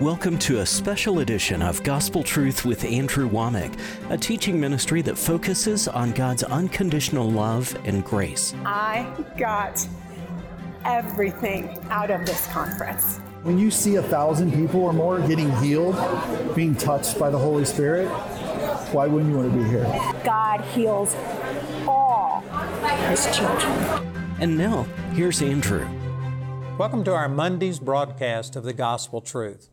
Welcome to a special edition of Gospel Truth with Andrew Wommack, a teaching ministry that focuses on God's unconditional love and grace. I got everything out of this conference. When you see a thousand people or more getting healed, being touched by the Holy Spirit, why wouldn't you want to be here? God heals all his children. And now, here's Andrew. Welcome to our Monday's broadcast of the Gospel Truth.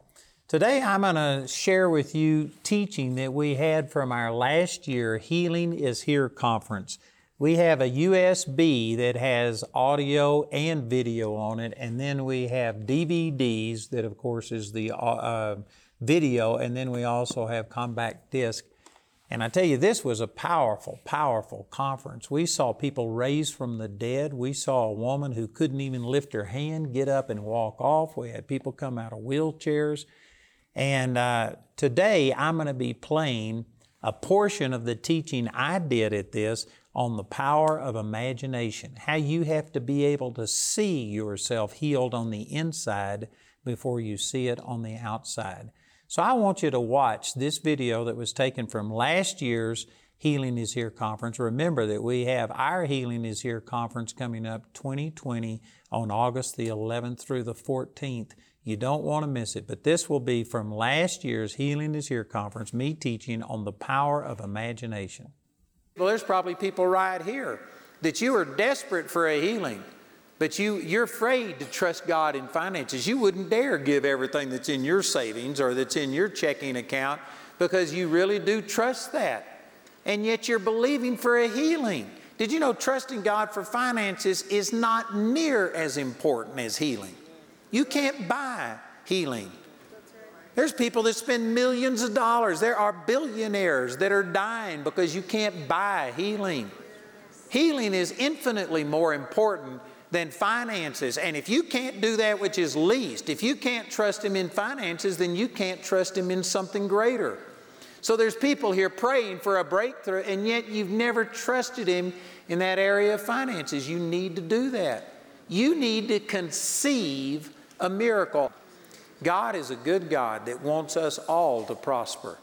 Today I'm going to share with you teaching that we had from our last year Healing is Here conference. We have a USB that has audio and video on it, and then we have DVDs that, of course, is the uh, video, and then we also have compact disc and I tell you, this was a powerful, powerful conference. We saw people raised from the dead. We saw a woman who couldn't even lift her hand get up and walk off. We had people come out of wheelchairs. And uh, today I'm going to be playing a portion of the teaching I did at this on the power of imagination, how you have to be able to see yourself healed on the inside before you see it on the outside. So I want you to watch this video that was taken from last year's Healing is Here conference. Remember that we have our Healing is Here conference coming up 2020 on August the 11th through the 14th. You don't want to miss it, but this will be from last year's Healing is Here conference, me teaching on the power of imagination. Well, there's probably people right here that you are desperate for a healing but you, you're afraid to trust God in finances. You wouldn't dare give everything that's in your savings or that's in your checking account because you really do trust that. And yet you're believing for a healing. Did you know trusting God for finances is not near as important as healing? You can't buy healing. There's people that spend millions of dollars. There are billionaires that are dying because you can't buy healing. Healing is infinitely more important than finances. And if you can't do that which is least, if you can't trust Him in finances, then you can't trust Him in something greater. So there's people here praying for a breakthrough, and yet you've never trusted Him in that area of finances. You need to do that. You need to conceive a miracle. God is a good God that wants us all to prosper.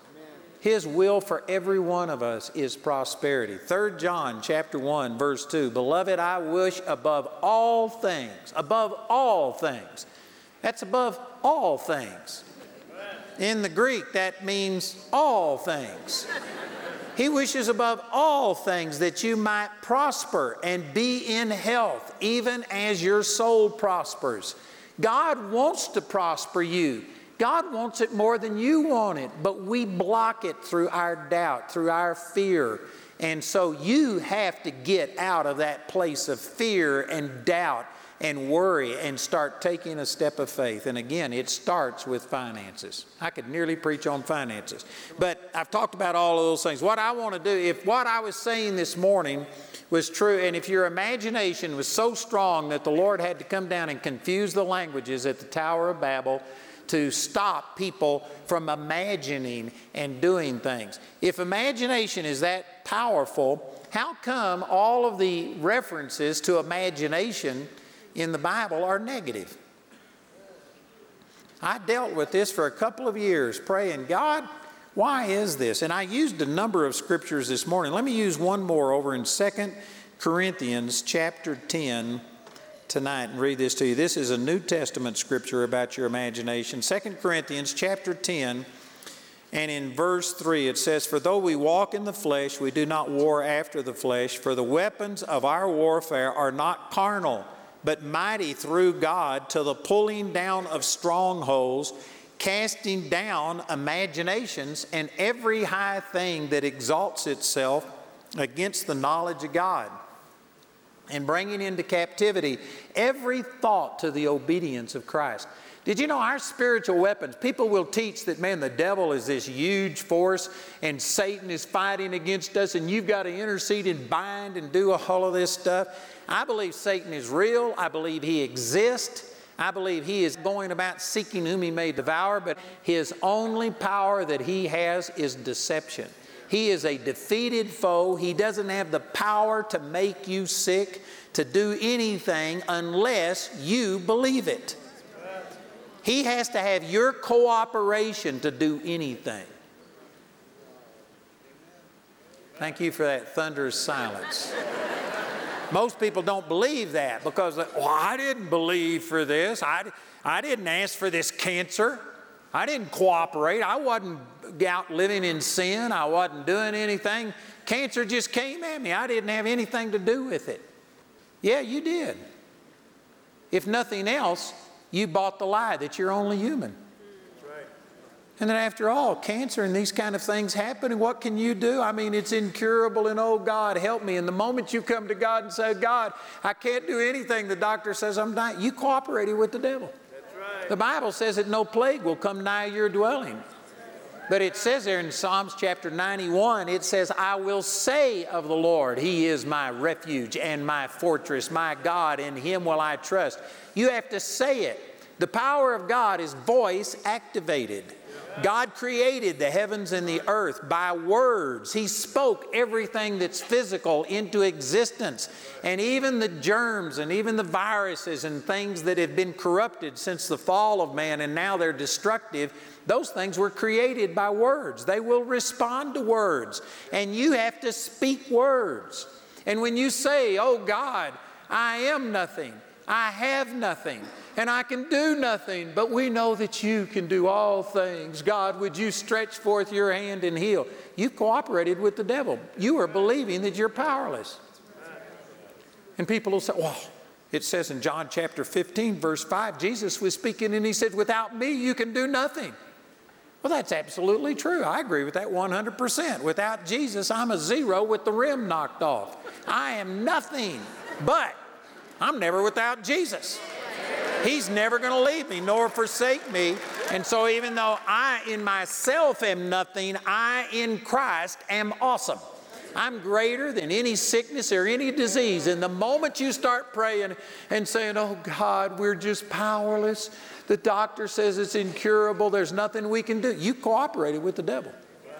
His will for every one of us is prosperity. 3 John chapter 1 verse 2, beloved I wish above all things, above all things. That's above all things. In the Greek that means all things. He wishes above all things that you might prosper and be in health, even as your soul prospers. God wants to prosper you. God wants it more than you want it, but we block it through our doubt, through our fear. And so you have to get out of that place of fear and doubt and worry and start taking a step of faith. And again, it starts with finances. I could nearly preach on finances, but I've talked about all of those things. What I want to do, if what I was saying this morning was true, and if your imagination was so strong that the Lord had to come down and confuse the languages at the Tower of Babel, to stop people from imagining and doing things. If imagination is that powerful, how come all of the references to imagination in the Bible are negative? I dealt with this for a couple of years, praying, God, why is this? And I used a number of scriptures this morning. Let me use one more over in 2 Corinthians chapter 10 tonight and read this to you. This is a New Testament scripture about your imagination. 2 Corinthians chapter 10 and in verse 3 it says, For though we walk in the flesh, we do not war after the flesh, for the weapons of our warfare are not carnal, but mighty through God to the pulling down of strongholds, casting down imaginations and every high thing that exalts itself against the knowledge of God and bringing into captivity every thought to the obedience of Christ. Did you know our spiritual weapons? People will teach that, man, the devil is this huge force and Satan is fighting against us and you've got to intercede and bind and do a all of this stuff. I believe Satan is real. I believe he exists. I believe he is going about seeking whom he may devour, but his only power that he has is deception. He is a defeated foe. He doesn't have the power to make you sick, to do anything unless you believe it. He has to have your cooperation to do anything. Thank you for that thunderous silence. Most people don't believe that because, uh, well, I didn't believe for this. I, I didn't ask for this cancer. I didn't cooperate. I wasn't out living in sin. I wasn't doing anything. Cancer just came at me. I didn't have anything to do with it. Yeah, you did. If nothing else, you bought the lie that you're only human. And then after all, cancer and these kind of things happen, and what can you do? I mean, it's incurable, and oh God, help me. And the moment you come to God and say, God, I can't do anything, the doctor says I'm dying, you cooperated with the devil. Right. The Bible says that no plague will come nigh your dwelling. But it says there in Psalms chapter 91, it says, I will say of the Lord, He is my refuge and my fortress, my God, in Him will I trust. You have to say it. The power of God is voice activated. God created the heavens and the earth by words. He spoke everything that's physical into existence. And even the germs and even the viruses and things that have been corrupted since the fall of man and now they're destructive, those things were created by words. They will respond to words. And you have to speak words. And when you say, Oh God, I am nothing, I have nothing, and I can do nothing, but we know that you can do all things. God, would you stretch forth your hand and heal? You've cooperated with the devil. You are believing that you're powerless. And people will say, well, it says in John chapter 15, verse 5, Jesus was speaking and he said, Without me, you can do nothing. Well, that's absolutely true. I agree with that 100%. Without Jesus, I'm a zero with the rim knocked off. I am nothing. But I'm never without Jesus. He's never going to leave me nor forsake me. And so, even though I in myself am nothing, I in Christ am awesome. I'm greater than any sickness or any disease. And the moment you start praying and saying, Oh God, we're just powerless, the doctor says it's incurable, there's nothing we can do, you cooperated with the devil.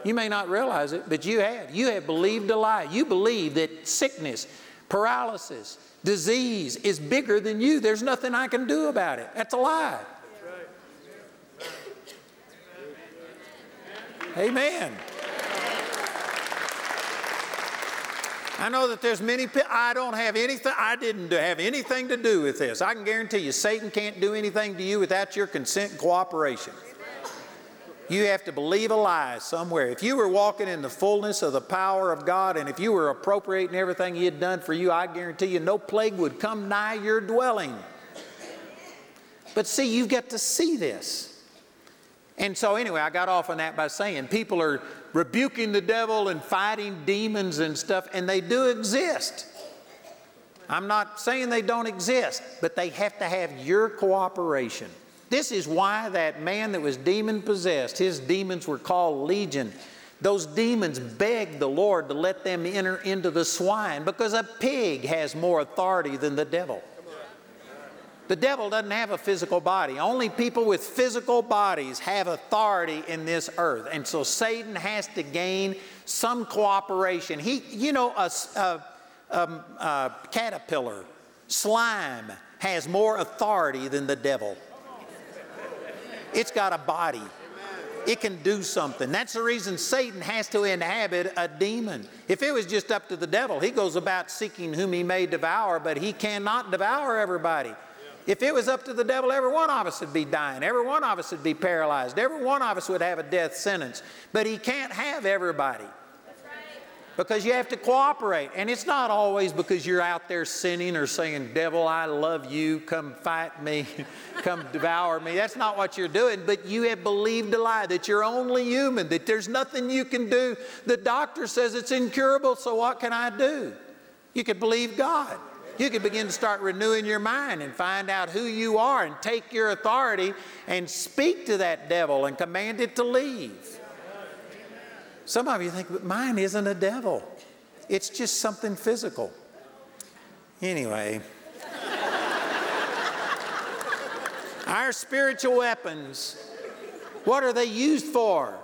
You may not realize it, but you have. You have believed a lie. You believe that sickness, paralysis, disease is bigger than you. There's nothing I can do about it. That's a lie. Amen. I know that there's many people, I don't have anything, I didn't have anything to do with this. I can guarantee you, Satan can't do anything to you without your consent and cooperation. You have to believe a lie somewhere. If you were walking in the fullness of the power of God and if you were appropriating everything He had done for you, I guarantee you no plague would come nigh your dwelling. But see, you've got to see this. And so, anyway, I got off on that by saying people are rebuking the devil and fighting demons and stuff, and they do exist. I'm not saying they don't exist, but they have to have your cooperation. This is why that man that was demon possessed, his demons were called legion. Those demons begged the Lord to let them enter into the swine because a pig has more authority than the devil. The devil doesn't have a physical body. Only people with physical bodies have authority in this earth. And so Satan has to gain some cooperation. He, you know, a, a, a, a caterpillar, slime, has more authority than the devil. It's got a body. It can do something. That's the reason Satan has to inhabit a demon. If it was just up to the devil, he goes about seeking whom he may devour, but he cannot devour everybody. If it was up to the devil, every one of us would be dying. Every one of us would be paralyzed. Every one of us would have a death sentence. But he can't have everybody because you have to cooperate. And it's not always because you're out there sinning or saying, Devil, I love you, come fight me, come devour me. That's not what you're doing, but you have believed a lie that you're only human, that there's nothing you can do. The doctor says it's incurable, so what can I do? You could believe God. You could begin to start renewing your mind and find out who you are and take your authority and speak to that devil and command it to leave. Some of you think, but mine isn't a devil, it's just something physical. Anyway, our spiritual weapons, what are they used for?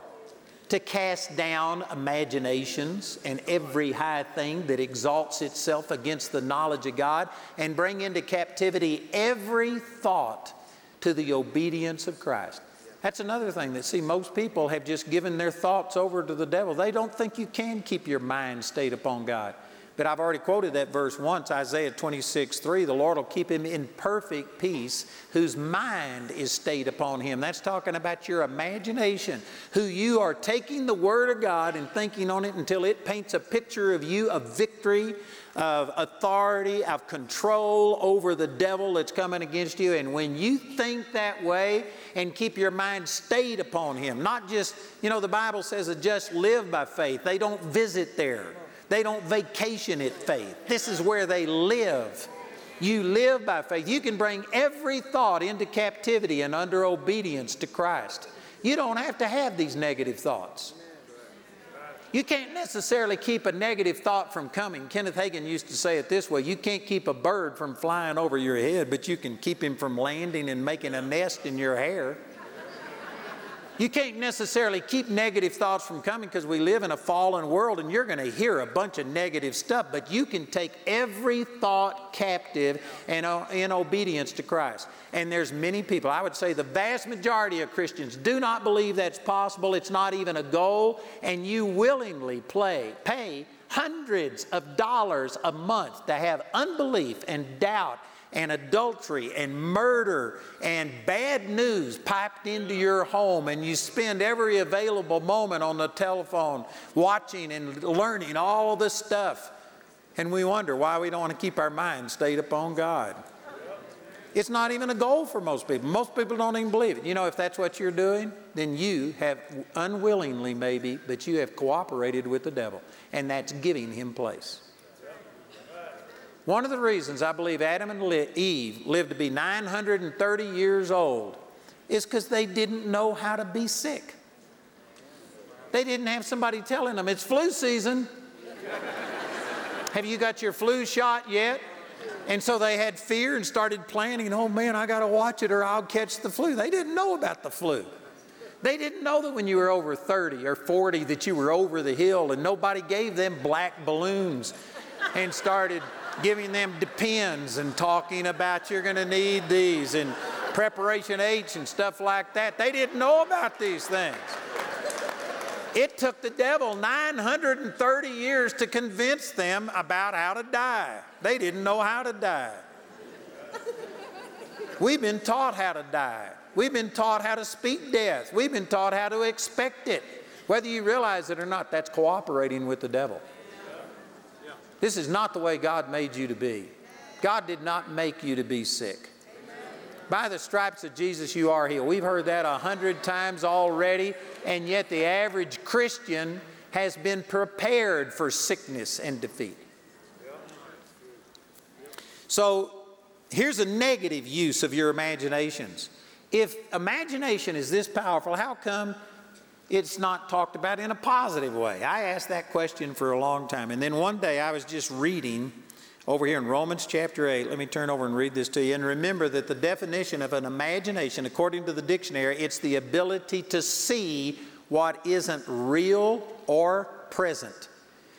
To cast down imaginations and every high thing that exalts itself against the knowledge of God and bring into captivity every thought to the obedience of Christ. That's another thing that, see, most people have just given their thoughts over to the devil. They don't think you can keep your mind stayed upon God. But I've already quoted that verse once, Isaiah 26, 3. The Lord will keep him in perfect peace whose mind is stayed upon him. That's talking about your imagination, who you are taking the Word of God and thinking on it until it paints a picture of you of victory, of authority, of control over the devil that's coming against you. And when you think that way and keep your mind stayed upon him, not just, you know, the Bible says that just live by faith, they don't visit there. They don't vacation at faith. This is where they live. You live by faith. You can bring every thought into captivity and under obedience to Christ. You don't have to have these negative thoughts. You can't necessarily keep a negative thought from coming. Kenneth Hagin used to say it this way you can't keep a bird from flying over your head, but you can keep him from landing and making a nest in your hair. You can't necessarily keep negative thoughts from coming because we live in a fallen world and you're going to hear a bunch of negative stuff, but you can take every thought captive and uh, in obedience to Christ. And there's many people, I would say the vast majority of Christians do not believe that's possible. It's not even a goal, and you willingly play, pay hundreds of dollars a month to have unbelief and doubt and adultery and murder and bad news piped into your home, and you spend every available moment on the telephone watching and learning all of this stuff. And we wonder why we don't want to keep our minds stayed upon God. It's not even a goal for most people. Most people don't even believe it. You know, if that's what you're doing, then you have unwillingly, maybe, but you have cooperated with the devil, and that's giving him place. One of the reasons I believe Adam and Eve lived to be 930 years old is because they didn't know how to be sick. They didn't have somebody telling them, it's flu season. have you got your flu shot yet? And so they had fear and started planning, oh man, I got to watch it or I'll catch the flu. They didn't know about the flu. They didn't know that when you were over 30 or 40 that you were over the hill and nobody gave them black balloons and started giving them depends and talking about you're going to need these and preparation H and stuff like that. They didn't know about these things. It took the devil 930 years to convince them about how to die. They didn't know how to die. We've been taught how to die. We've been taught how to speak death. We've been taught how to expect it. Whether you realize it or not, that's cooperating with the devil. This is not the way God made you to be. God did not make you to be sick. By the stripes of Jesus, you are healed. We've heard that a hundred times already, and yet the average Christian has been prepared for sickness and defeat. So here's a negative use of your imaginations. If imagination is this powerful, how come it's not talked about in a positive way? I asked that question for a long time. And then one day I was just reading over here in Romans chapter 8. Let me turn over and read this to you. And remember that the definition of an imagination, according to the dictionary, it's the ability to see what isn't real or present.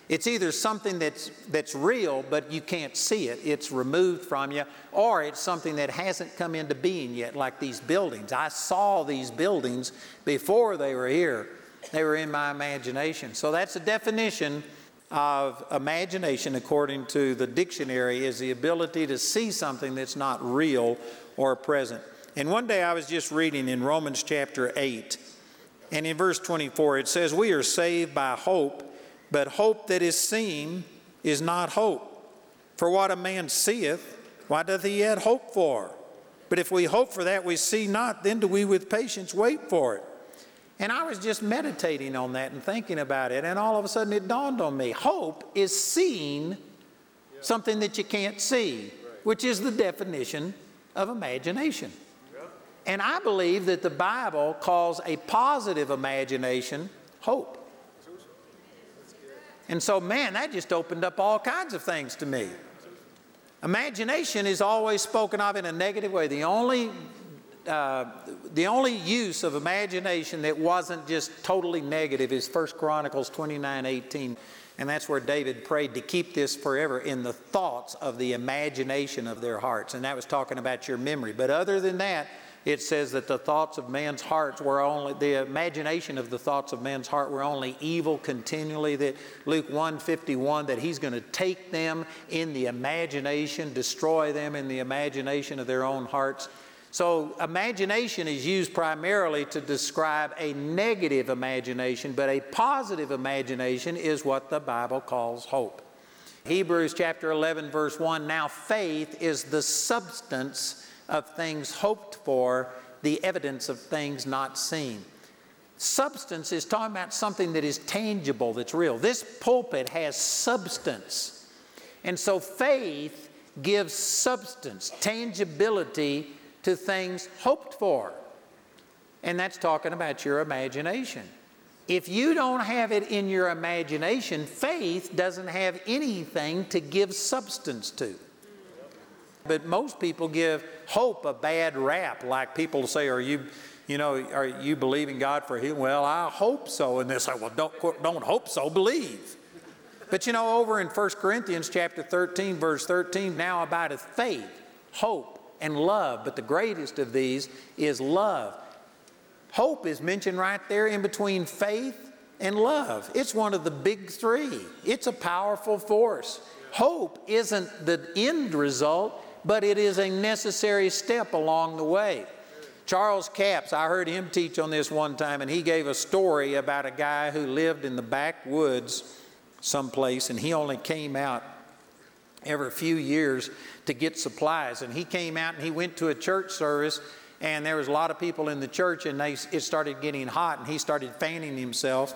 It's either something that's, that's real, but you can't see it, it's removed from you, or it's something that hasn't come into being yet, like these buildings. I saw these buildings before they were here, they were in my imagination. So that's a definition of imagination, according to the dictionary, is the ability to see something that's not real or present. And one day I was just reading in Romans chapter 8, and in verse 24 it says, We are saved by hope but hope that is seen is not hope. For what a man seeth, why doth he yet hope for? But if we hope for that we see not, then do we with patience wait for it. And I was just meditating on that and thinking about it, and all of a sudden it dawned on me hope is seeing something that you can't see, which is the definition of imagination. And I believe that the Bible calls a positive imagination hope. And so, man, that just opened up all kinds of things to me. Imagination is always spoken of in a negative way. The only, uh, the only use of imagination that wasn't just totally negative is 1 Chronicles 29 18. And that's where David prayed to keep this forever in the thoughts of the imagination of their hearts. And that was talking about your memory. But other than that, it says that the thoughts of man's hearts were only, the imagination of the thoughts of man's heart were only evil continually. That Luke 151, that he's going to take them in the imagination, destroy them in the imagination of their own hearts. So, imagination is used primarily to describe a negative imagination, but a positive imagination is what the Bible calls hope. Hebrews chapter 11, verse 1 Now faith is the substance of things hoped for, the evidence of things not seen. Substance is talking about something that is tangible, that's real. This pulpit has substance. And so faith gives substance, tangibility to things hoped for. And that's talking about your imagination. If you don't have it in your imagination, faith doesn't have anything to give substance to. But most people give hope a bad rap, like people say, Are you, you know, are you believing God for healing? Well, I hope so. And they say, Well, don't, don't hope so, believe. But you know, over in 1 Corinthians chapter 13, verse 13, now abideth faith, hope, and love. But the greatest of these is love. Hope is mentioned right there in between faith and love. It's one of the big three, it's a powerful force. Hope isn't the end result, but it is a necessary step along the way. Charles Capps, I heard him teach on this one time, and he gave a story about a guy who lived in the backwoods someplace, and he only came out every few years to get supplies. And he came out and he went to a church service, and there was a lot of people in the church, and they, it started getting hot, and he started fanning himself.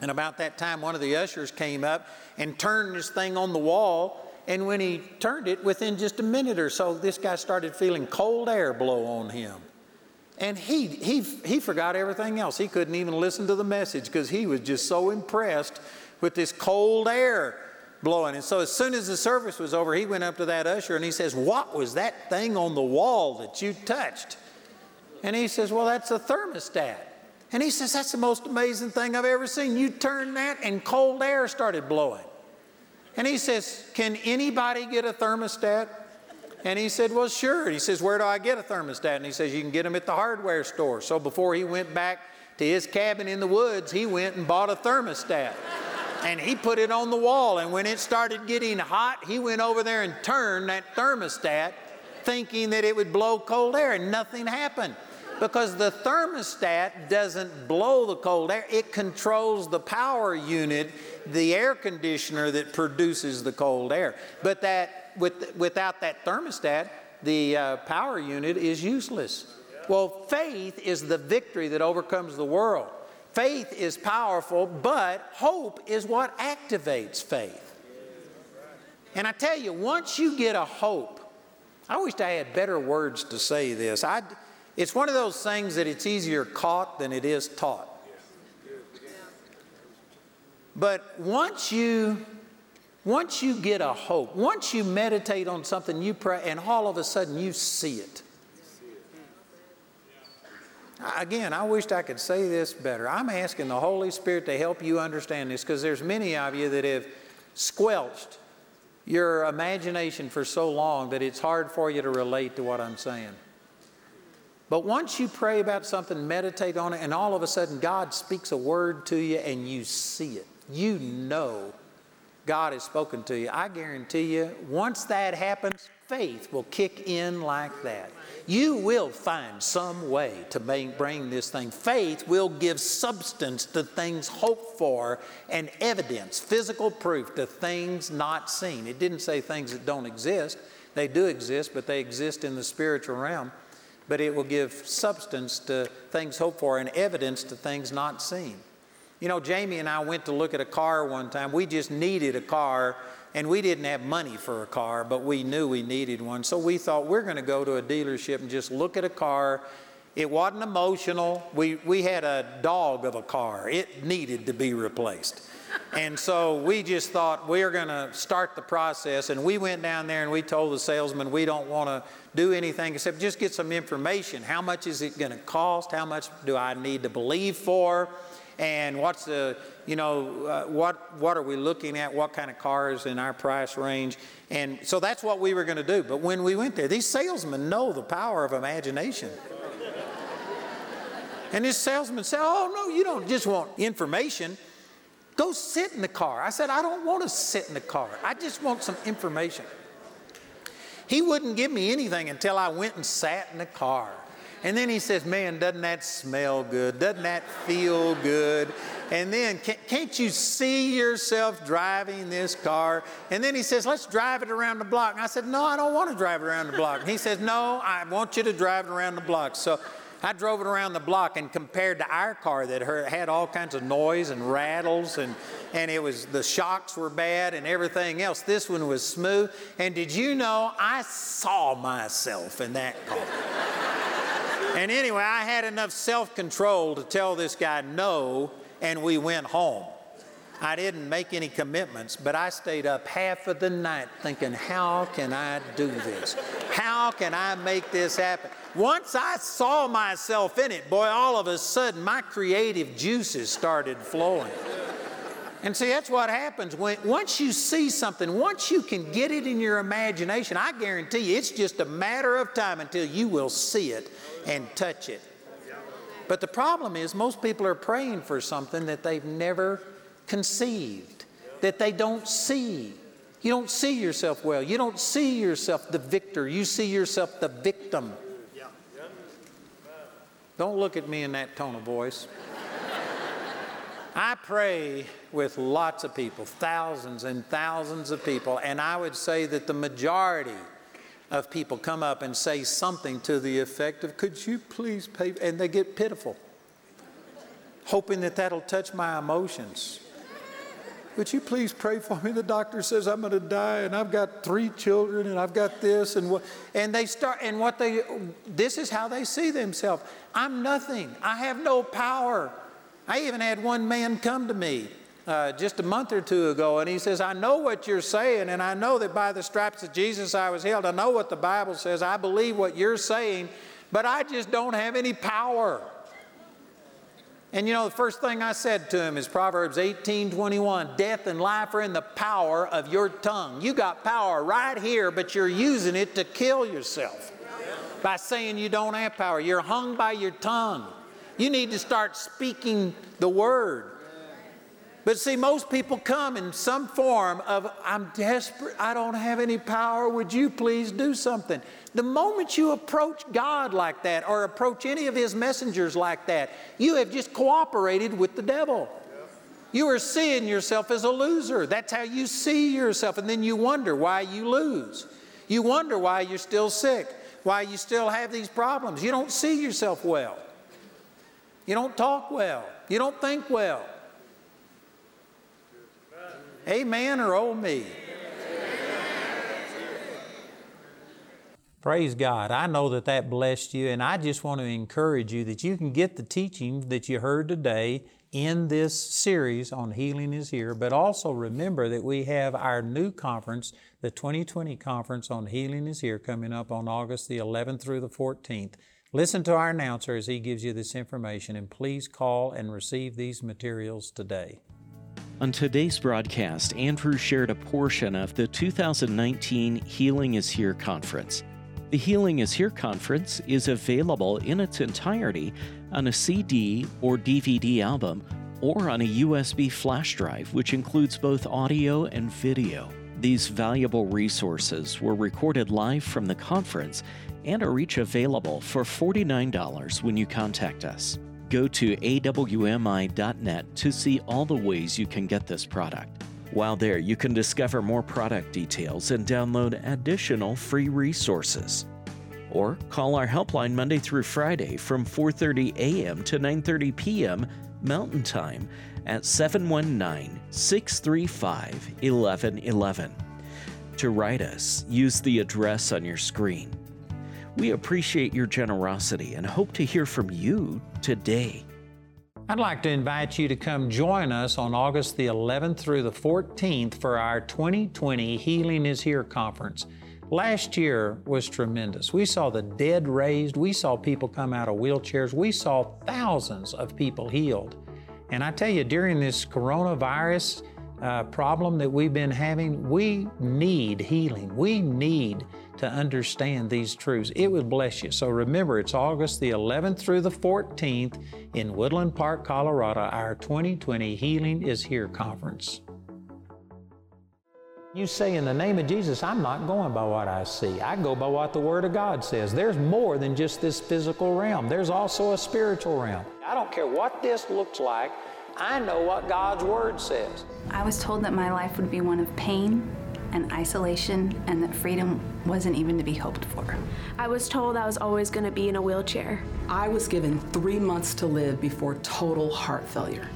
And about that time, one of the ushers came up and turned this thing on the wall and when he turned it, within just a minute or so, this guy started feeling cold air blow on him. And he, he, he forgot everything else. He couldn't even listen to the message because he was just so impressed with this cold air blowing. And so as soon as the service was over, he went up to that usher and he says, What was that thing on the wall that you touched? And he says, Well, that's a thermostat. And he says, That's the most amazing thing I've ever seen. You turned that and cold air started blowing. And he says, Can anybody get a thermostat? And he said, Well, sure. He says, Where do I get a thermostat? And he says, You can get them at the hardware store. So before he went back to his cabin in the woods, he went and bought a thermostat. and he put it on the wall. And when it started getting hot, he went over there and turned that thermostat, thinking that it would blow cold air, and nothing happened. Because the thermostat doesn't blow the cold air, it controls the power unit the air conditioner that produces the cold air. But that, with, without that thermostat, the uh, power unit is useless. Well, faith is the victory that overcomes the world. Faith is powerful, but hope is what activates faith. And I tell you, once you get a hope, I wish I had better words to say this. I, it's one of those things that it's easier caught than it is taught. But once you once you get a hope, once you meditate on something, you pray, and all of a sudden you see it. Again, I wished I could say this better. I'm asking the Holy Spirit to help you understand this because there's many of you that have squelched your imagination for so long that it's hard for you to relate to what I'm saying. But once you pray about something, meditate on it, and all of a sudden God speaks a word to you and you see it you know God has spoken to you. I guarantee you, once that happens, faith will kick in like that. You will find some way to bring this thing. Faith will give substance to things hoped for and evidence, physical proof to things not seen. It didn't say things that don't exist. They do exist, but they exist in the spiritual realm. But it will give substance to things hoped for and evidence to things not seen. You know, Jamie and I went to look at a car one time. We just needed a car, and we didn't have money for a car, but we knew we needed one. So we thought we're going to go to a dealership and just look at a car. It wasn't emotional. We, we had a dog of a car, it needed to be replaced. And so we just thought we are going to start the process. And we went down there and we told the salesman we don't want to do anything except just get some information. How much is it going to cost? How much do I need to believe for? And what's the, you know, uh, what, what are we looking at? What kind of cars in our price range? And so that's what we were going to do. But when we went there, these salesmen know the power of imagination. And this salesman said, Oh, no, you don't just want information. Go sit in the car. I said, I don't want to sit in the car. I just want some information. He wouldn't give me anything until I went and sat in the car. And then he says, Man, doesn't that smell good? Doesn't that feel good? And then, can't you see yourself driving this car? And then he says, Let's drive it around the block. And I said, No, I don't want to drive it around the block. And he says, No, I want you to drive it around the block. So I drove it around the block and compared to our car that had all kinds of noise and rattles and, and it was the shocks were bad and everything else. This one was smooth. And did you know I saw myself in that car? And anyway, I had enough self control to tell this guy no, and we went home. I didn't make any commitments, but I stayed up half of the night thinking, how can I do this? How can I make this happen? Once I saw myself in it, boy, all of a sudden my creative juices started flowing. And see, that's what happens when once you see something, once you can get it in your imagination, I guarantee you it's just a matter of time until you will see it and touch it. But the problem is, most people are praying for something that they've never conceived, that they don't see. You don't see yourself well. You don't see yourself the victor. You see yourself the victim. Don't look at me in that tone of voice. I pray with lots of people, thousands and thousands of people, and I would say that the majority of people come up and say something to the effect of, Could you please pay? And they get pitiful, hoping that that'll touch my emotions. Would you please pray for me? The doctor says I'm going to die, and I've got three children, and I've got this, and what. And they start, and what they, this is how they see themselves. I'm nothing. I have no power. I even had one man come to me uh, just a month or two ago, and he says, I know what you're saying, and I know that by the stripes of Jesus I was healed. I know what the Bible says. I believe what you're saying, but I just don't have any power. And you know, the first thing I said to him is Proverbs 18 21 Death and life are in the power of your tongue. You got power right here, but you're using it to kill yourself by saying you don't have power. You're hung by your tongue. You need to start speaking the word. But see, most people come in some form of, I'm desperate, I don't have any power, would you please do something? The moment you approach God like that or approach any of His messengers like that, you have just cooperated with the devil. You are seeing yourself as a loser. That's how you see yourself. And then you wonder why you lose. You wonder why you're still sick, why you still have these problems. You don't see yourself well. You don't talk well. You don't think well. Amen or oh me? Praise God. I know that that blessed you, and I just want to encourage you that you can get the teaching that you heard today in this series on Healing is Here, but also remember that we have our new conference, the 2020 Conference on Healing is Here, coming up on August the 11th through the 14th. Listen to our announcer as he gives you this information, and please call and receive these materials today. On today's broadcast, Andrew shared a portion of the 2019 Healing is Here conference. The Healing is Here conference is available in its entirety on a CD or DVD album or on a USB flash drive, which includes both audio and video. These valuable resources were recorded live from the conference and are each available for $49 when you contact us. Go to awmi.net to see all the ways you can get this product. While there, you can discover more product details and download additional free resources. Or call our helpline Monday through Friday from 4:30 a.m. to 9:30 p.m. Mountain Time at 719-635-1111. To write us, use the address on your screen. We appreciate your generosity and hope to hear from you today. I'd like to invite you to come join us on August the 11th through the 14th for our 2020 Healing is Here conference. Last year was tremendous. We saw the dead raised, we saw people come out of wheelchairs, we saw thousands of people healed. And I tell you, during this coronavirus uh, problem that we've been having, we need healing. We need to understand these truths. It would bless you. So remember, it's August the 11th through the 14th in Woodland Park, Colorado, our 2020 Healing is Here conference. You say, in the name of Jesus, I'm not going by what I see. I go by what the Word of God says. There's more than just this physical realm, there's also a spiritual realm. I don't care what this looks like, I know what God's Word says. I was told that my life would be one of pain and isolation, and that freedom wasn't even to be hoped for. I was told I was always going to be in a wheelchair. I was given three months to live before total heart failure.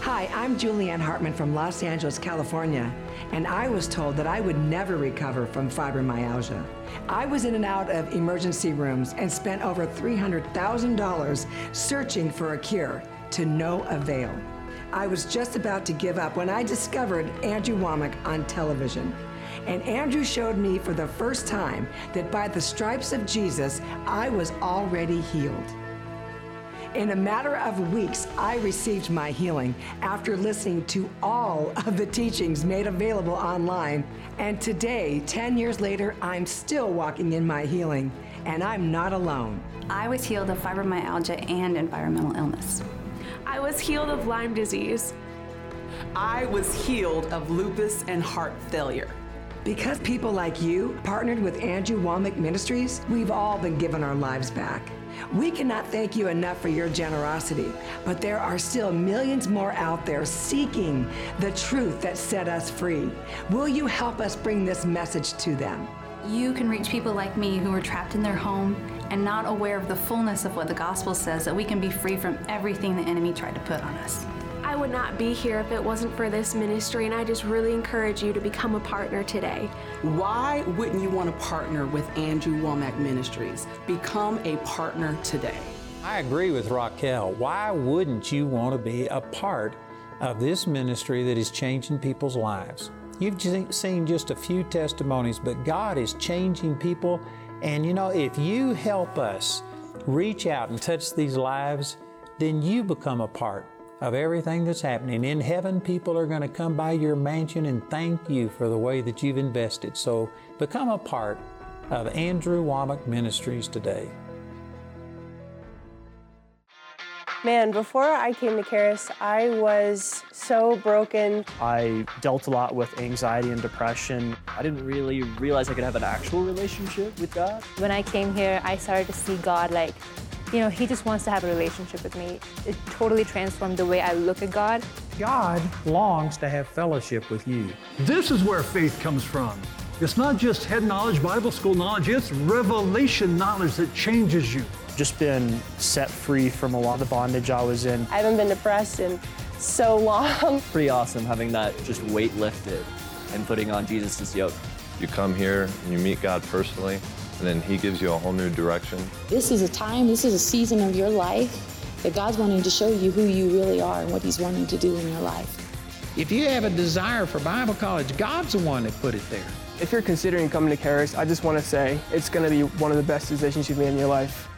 Hi, I'm Julianne Hartman from Los Angeles, California, and I was told that I would never recover from fibromyalgia. I was in and out of emergency rooms and spent over $300,000 searching for a cure to no avail. I was just about to give up when I discovered Andrew Wommack on television. And Andrew showed me for the first time that by the stripes of Jesus, I was already healed. In a matter of weeks, I received my healing after listening to all of the teachings made available online. And today, 10 years later, I'm still walking in my healing, and I'm not alone. I was healed of fibromyalgia and environmental illness. I was healed of Lyme disease. I was healed of lupus and heart failure. Because people like you partnered with Andrew Wommack Ministries, we've all been given our lives back. We cannot thank you enough for your generosity, but there are still millions more out there seeking the truth that set us free. Will you help us bring this message to them? You can reach people like me who are trapped in their home and not aware of the fullness of what the gospel says that we can be free from everything the enemy tried to put on us. I would not be here if it wasn't for this ministry, and I just really encourage you to become a partner today. Why wouldn't you want to partner with Andrew Wommack Ministries? Become a partner today. I agree with Raquel. Why wouldn't you want to be a part of this ministry that is changing people's lives? You've seen just a few testimonies, but God is changing people. And you know, if you help us reach out and touch these lives, then you become a part of everything that's happening. In heaven, people are going to come by your mansion and thank you for the way that you've invested. So become a part of Andrew Wommack Ministries today. Man, before I came to Charis, I was so broken. I dealt a lot with anxiety and depression. I didn't really realize I could have an actual relationship with God. When I came here, I started to see God like you know, he just wants to have a relationship with me. It totally transformed the way I look at God. God longs to have fellowship with you. This is where faith comes from. It's not just head knowledge, Bible school knowledge, it's revelation knowledge that changes you. Just been set free from a lot of the bondage I was in. I haven't been depressed in so long. Pretty awesome having that just weight lifted and putting on Jesus' yoke. You come here and you meet God personally, and then He gives you a whole new direction. This is a time, this is a season of your life that God's wanting to show you who you really are and what He's wanting to do in your life. If you have a desire for Bible college, God's the one that put it there. If you're considering coming to Charis, I just want to say it's going to be one of the best decisions you've made in your life.